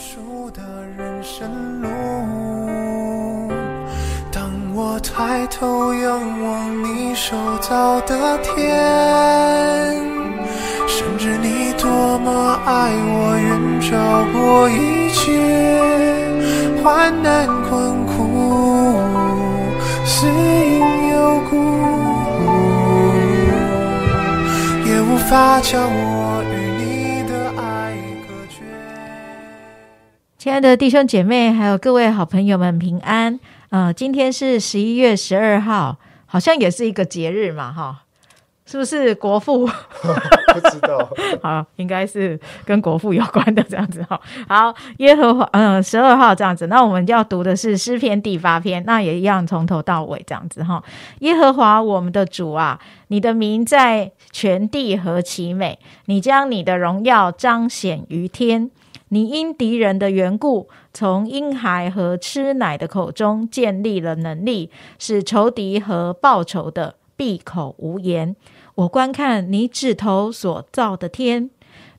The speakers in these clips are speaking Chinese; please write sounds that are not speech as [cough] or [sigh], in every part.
数的人生路。当我抬头仰望你手造的天，深知你多么爱我，愿照过一切患难困苦，死因有故，也无法将我亲爱的弟兄姐妹，还有各位好朋友们，平安。呃，今天是十一月十二号，好像也是一个节日嘛，哈，是不是国父？[laughs] 不知道，[laughs] 好，应该是跟国父有关的这样子哈。好，耶和华，嗯，十二号这样子。那我们要读的是诗篇第八篇，那也一样从头到尾这样子哈。耶和华我们的主啊，你的名在全地何其美！你将你的荣耀彰显于天。你因敌人的缘故，从婴孩和吃奶的口中建立了能力，使仇敌和报仇的闭口无言。我观看你指头所造的天，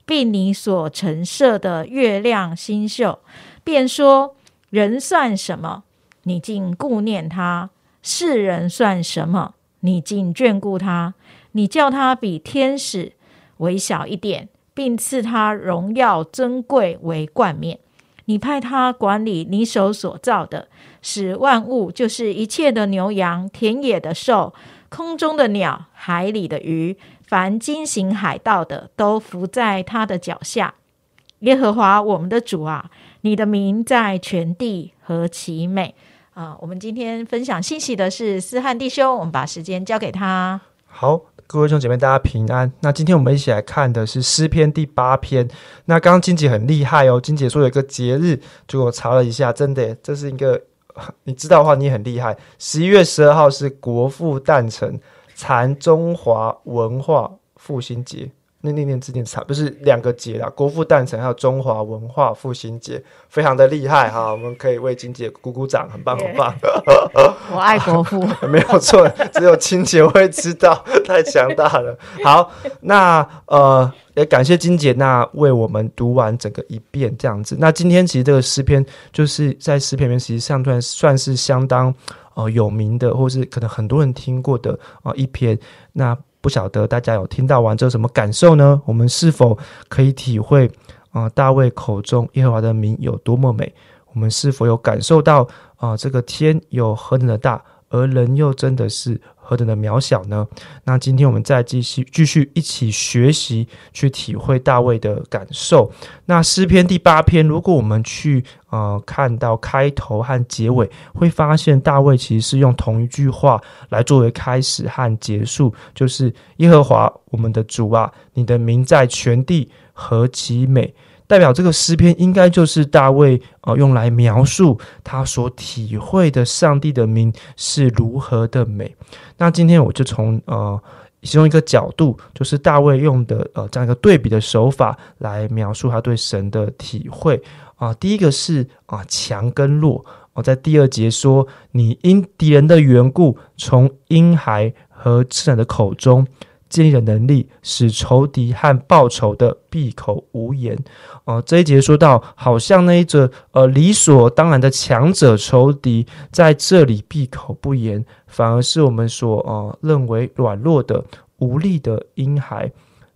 并你所陈设的月亮星宿，便说：人算什么？你竟顾念他；世人算什么？你竟眷顾他？你叫他比天使微小一点。并赐他荣耀尊贵为冠冕。你派他管理你手所造的，使万物，就是一切的牛羊、田野的兽、空中的鸟、海里的鱼，凡经行海道的，都伏在他的脚下。耶和华我们的主啊，你的名在全地何其美啊！我们今天分享信息的是思汉弟兄，我们把时间交给他。好。各位兄姐妹，大家平安。那今天我们一起来看的是诗篇第八篇。那刚刚金姐很厉害哦，金姐说有一个节日，就我查了一下，真的，这是一个 [laughs] 你知道的话，你很厉害。十一月十二号是国父诞辰，禅中华文化复兴节。那那念字念差不是两个节啦，国父诞辰还有中华文化复兴节，非常的厉害哈，我们可以为金姐鼓鼓掌，很棒很棒。[laughs] 我爱国父，[laughs] 没有错，只有金姐会知道，太强大了。[laughs] 好，那呃也感谢金姐，那为我们读完整个一遍这样子。那今天其实这个诗篇就是在诗篇里面，实际上算算是相当呃有名的，或是可能很多人听过的啊一篇。那不晓得大家有听到完之后什么感受呢？我们是否可以体会啊大卫口中耶和华的名有多么美？我们是否有感受到啊这个天有何等的大，而人又真的是？何等的渺小呢？那今天我们再继续继续一起学习，去体会大卫的感受。那诗篇第八篇，如果我们去呃看到开头和结尾，会发现大卫其实是用同一句话来作为开始和结束，就是耶和华我们的主啊，你的名在全地何其美。代表这个诗篇应该就是大卫呃用来描述他所体会的上帝的名是如何的美。那今天我就从呃其中一个角度，就是大卫用的呃这样一个对比的手法来描述他对神的体会啊。第一个是啊强跟弱。我在第二节说，你因敌人的缘故，从婴孩和吃奶的口中。建立的能力，使仇敌和报仇的闭口无言。哦，这一节说到，好像那一则呃理所当然的强者仇敌在这里闭口不言，反而是我们所呃认为软弱的无力的婴孩。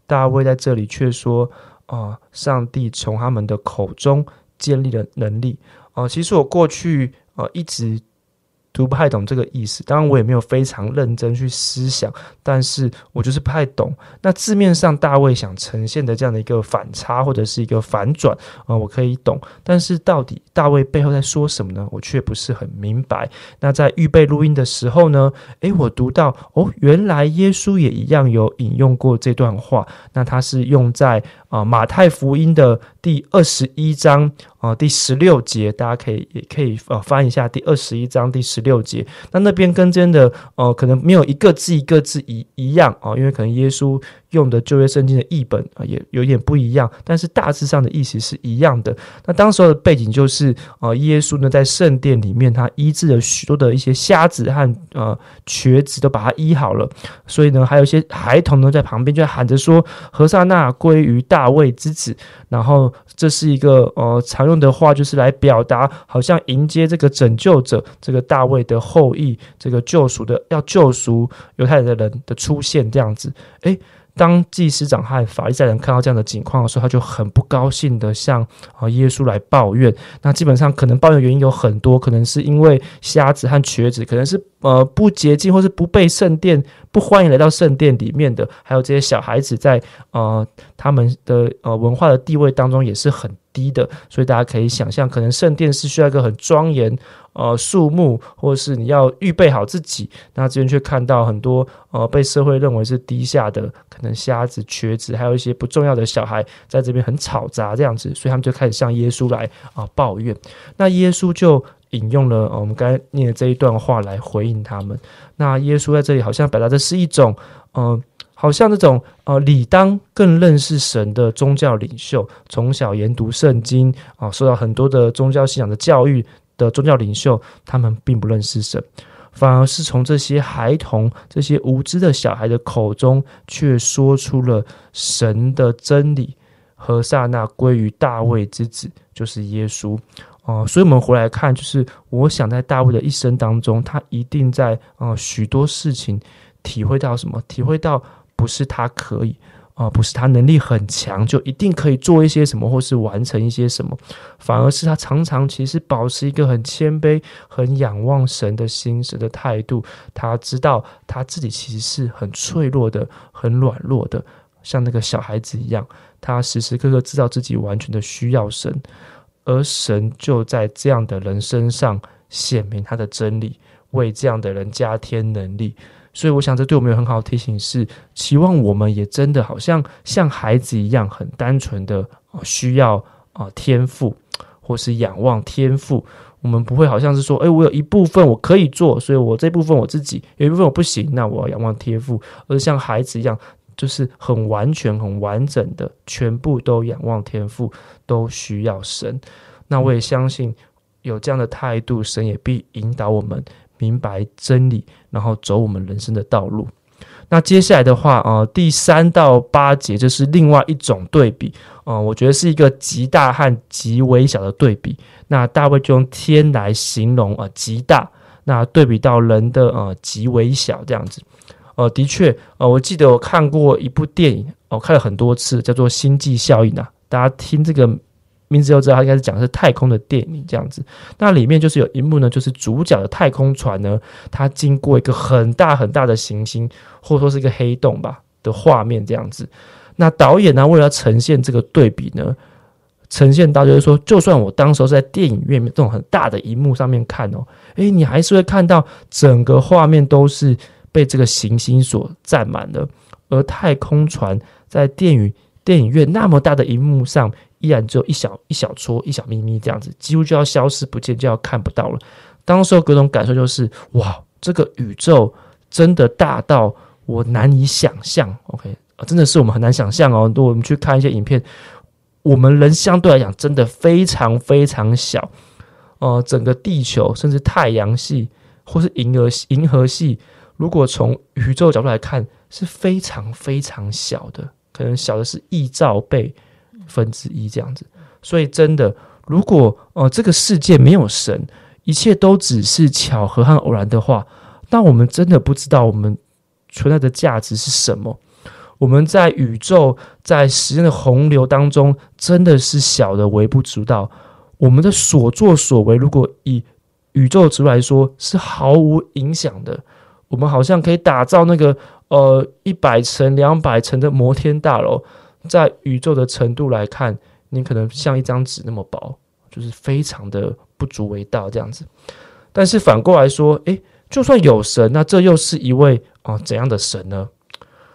大卫在这里却说啊，上帝从他们的口中建立了能力。哦，其实我过去呃一直。读不太懂这个意思，当然我也没有非常认真去思想，但是我就是不太懂。那字面上大卫想呈现的这样的一个反差或者是一个反转啊，我可以懂，但是到底大卫背后在说什么呢？我却不是很明白。那在预备录音的时候呢，诶，我读到哦，原来耶稣也一样有引用过这段话，那他是用在啊马太福音的第二十一章。啊，第十六节，大家可以也可以呃翻一下第二十一章第十六节。那那边跟真的呃，可能没有一个字一个字一一样哦，因为可能耶稣用的旧约圣经的译本啊，也有点不一样，但是大致上的意思是一样的。那当时候的背景就是，呃，耶稣呢在圣殿里面，他医治了许多的一些瞎子和呃瘸子，都把他医好了。所以呢，还有一些孩童呢在旁边就喊着说：“何塞那归于大卫之子。”然后这是一个呃常用的话，就是来表达好像迎接这个拯救者，这个大卫的后裔，这个救赎的要救赎犹太人的人的出现这样子。诶。当祭司长和法利赛人看到这样的情况的时候，他就很不高兴的向啊耶稣来抱怨。那基本上可能抱怨原因有很多，可能是因为瞎子和瘸子，可能是呃不洁净或是不被圣殿不欢迎来到圣殿里面的，还有这些小孩子在呃他们的呃文化的地位当中也是很低的。所以大家可以想象，可能圣殿是需要一个很庄严。呃，树木，或者是你要预备好自己，那这边却看到很多呃被社会认为是低下的，可能瞎子、瘸子，还有一些不重要的小孩，在这边很吵杂这样子，所以他们就开始向耶稣来啊抱怨。那耶稣就引用了我们刚才念的这一段话来回应他们。那耶稣在这里好像表达的是一种，呃，好像这种呃理当更认识神的宗教领袖，从小研读圣经啊，受到很多的宗教信仰的教育。的宗教领袖，他们并不认识神，反而是从这些孩童、这些无知的小孩的口中，却说出了神的真理。和萨那归于大卫之子，就是耶稣哦。所以，我们回来看，就是我想在大卫的一生当中，他一定在啊许多事情体会到什么？体会到不是他可以。啊，不是他能力很强就一定可以做一些什么，或是完成一些什么，反而是他常常其实保持一个很谦卑、很仰望神的心神的态度。他知道他自己其实是很脆弱的、很软弱的，像那个小孩子一样。他时时刻刻知道自己完全的需要神，而神就在这样的人身上显明他的真理，为这样的人加添能力。所以，我想这对我们有很好的提醒，是期望我们也真的好像像孩子一样，很单纯的需要啊天赋，或是仰望天赋。我们不会好像是说，哎，我有一部分我可以做，所以我这部分我自己有一部分我不行，那我要仰望天赋，而像孩子一样，就是很完全、很完整的，全部都仰望天赋，都需要神。那我也相信有这样的态度，神也必引导我们。明白真理，然后走我们人生的道路。那接下来的话啊，第三到八节就是另外一种对比啊，我觉得是一个极大和极微小的对比。那大卫就用天来形容啊，极大。那对比到人的呃极微小这样子。呃，的确，呃，我记得我看过一部电影，我看了很多次，叫做《星际效应》啊。大家听这个。名字就知道，他应该是讲的是太空的电影这样子。那里面就是有一幕呢，就是主角的太空船呢，它经过一个很大很大的行星，或者说是一个黑洞吧的画面这样子。那导演呢，为了要呈现这个对比呢，呈现到就是说，就算我当时候在电影院这种很大的荧幕上面看哦，诶，你还是会看到整个画面都是被这个行星所占满的，而太空船在电影电影院那么大的荧幕上。依然只有一小一小撮一小咪咪这样子，几乎就要消失不见，就要看不到了。当时候各种感受就是，哇，这个宇宙真的大到我难以想象。OK 啊，真的是我们很难想象哦。如果我们去看一些影片，我们人相对来讲真的非常非常小。呃，整个地球甚至太阳系或是银河银河系，如果从宇宙角度来看，是非常非常小的，可能小的是亿兆倍。分之一这样子，所以真的，如果呃这个世界没有神，一切都只是巧合和偶然的话，那我们真的不知道我们存在的价值是什么。我们在宇宙在时间的洪流当中，真的是小的微不足道。我们的所作所为，如果以宇宙值来说，是毫无影响的。我们好像可以打造那个呃一百层、两百层的摩天大楼。在宇宙的程度来看，你可能像一张纸那么薄，就是非常的不足为道这样子。但是反过来说，诶，就算有神，那这又是一位啊怎样的神呢？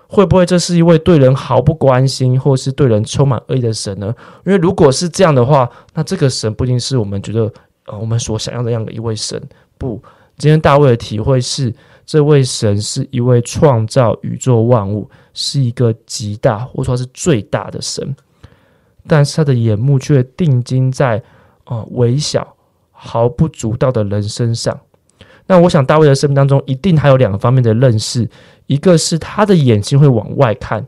会不会这是一位对人毫不关心，或是对人充满恶意的神呢？因为如果是这样的话，那这个神不一定是我们觉得呃我们所想要的样的一位神。不，今天大卫的体会是，这位神是一位创造宇宙万物，是一个极大或说是最大的神，但是他的眼目却定睛在呃微小、毫不足道的人身上。那我想大卫的生命当中一定还有两个方面的认识，一个是他的眼睛会往外看，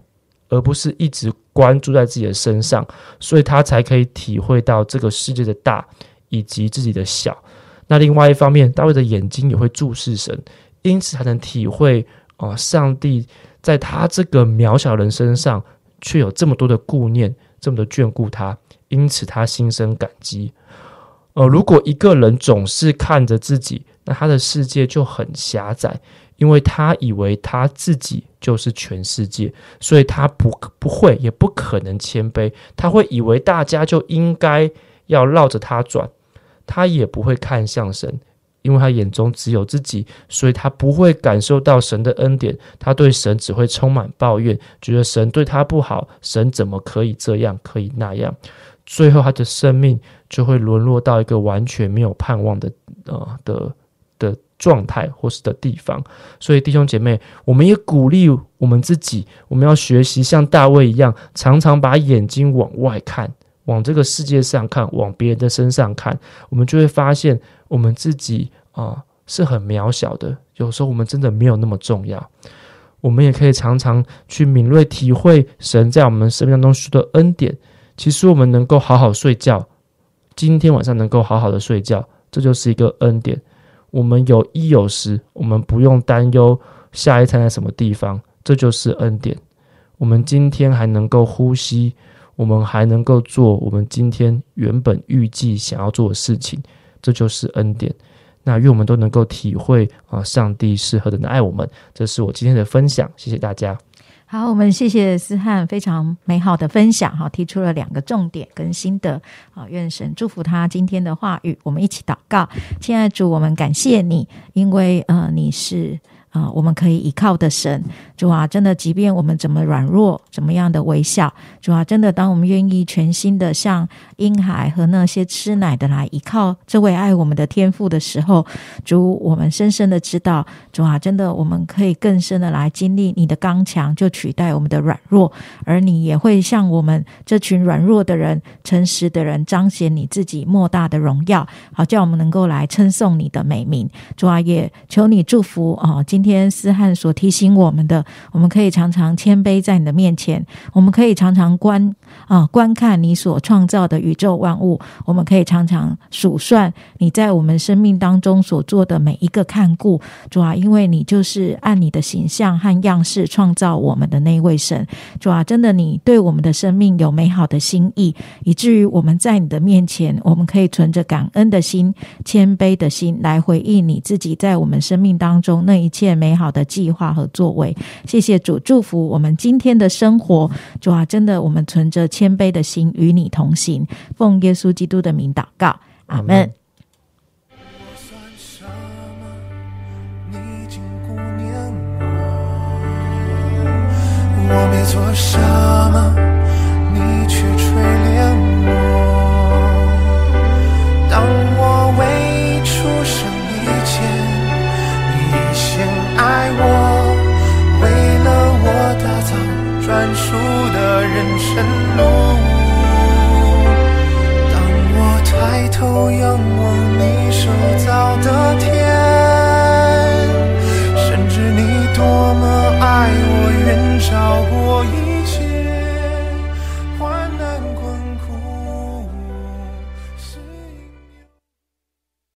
而不是一直关注在自己的身上，所以他才可以体会到这个世界的大以及自己的小。那另外一方面，大卫的眼睛也会注视神，因此才能体会啊，上帝在他这个渺小人身上却有这么多的顾念，这么的眷顾他，因此他心生感激。呃，如果一个人总是看着自己，那他的世界就很狭窄，因为他以为他自己就是全世界，所以他不不会也不可能谦卑，他会以为大家就应该要绕着他转，他也不会看向神，因为他眼中只有自己，所以他不会感受到神的恩典，他对神只会充满抱怨，觉得神对他不好，神怎么可以这样，可以那样，最后他的生命就会沦落到一个完全没有盼望的呃的。的状态或是的地方，所以弟兄姐妹，我们也鼓励我们自己，我们要学习像大卫一样，常常把眼睛往外看，往这个世界上看，往别人的身上看，我们就会发现我们自己啊是很渺小的。有时候我们真的没有那么重要。我们也可以常常去敏锐体会神在我们生命当中许多恩典。其实我们能够好好睡觉，今天晚上能够好好的睡觉，这就是一个恩典。我们有衣有食，我们不用担忧下一餐在什么地方，这就是恩典。我们今天还能够呼吸，我们还能够做我们今天原本预计想要做的事情，这就是恩典。那愿我们都能够体会啊，上帝是何等的爱我们。这是我今天的分享，谢谢大家。好，我们谢谢思翰非常美好的分享哈，提出了两个重点跟心得啊，愿神祝福他今天的话语，我们一起祷告，亲爱的主，我们感谢你，因为呃你是。啊，我们可以依靠的神，主啊，真的，即便我们怎么软弱，怎么样的微笑，主啊，真的，当我们愿意全心的向婴孩和那些吃奶的来依靠这位爱我们的天父的时候，主，我们深深的知道，主啊，真的，我们可以更深的来经历你的刚强，就取代我们的软弱，而你也会向我们这群软弱的人、诚实的人彰显你自己莫大的荣耀，好叫我们能够来称颂你的美名，主啊，也求你祝福啊，今。天思汉所提醒我们的，我们可以常常谦卑在你的面前，我们可以常常观啊观看你所创造的宇宙万物，我们可以常常数算你在我们生命当中所做的每一个看顾，主啊，因为你就是按你的形象和样式创造我们的那位神，主啊，真的你对我们的生命有美好的心意，以至于我们在你的面前，我们可以存着感恩的心、谦卑的心来回应你自己在我们生命当中那一切美好的计划和作为，谢谢主祝福我们今天的生活。主啊，真的，我们存着谦卑的心与你同行，奉耶稣基督的名祷告，阿门。我没做什么，你却垂怜我。晨露，当我抬头仰望你手造的天，甚至你多么爱我，远眺我。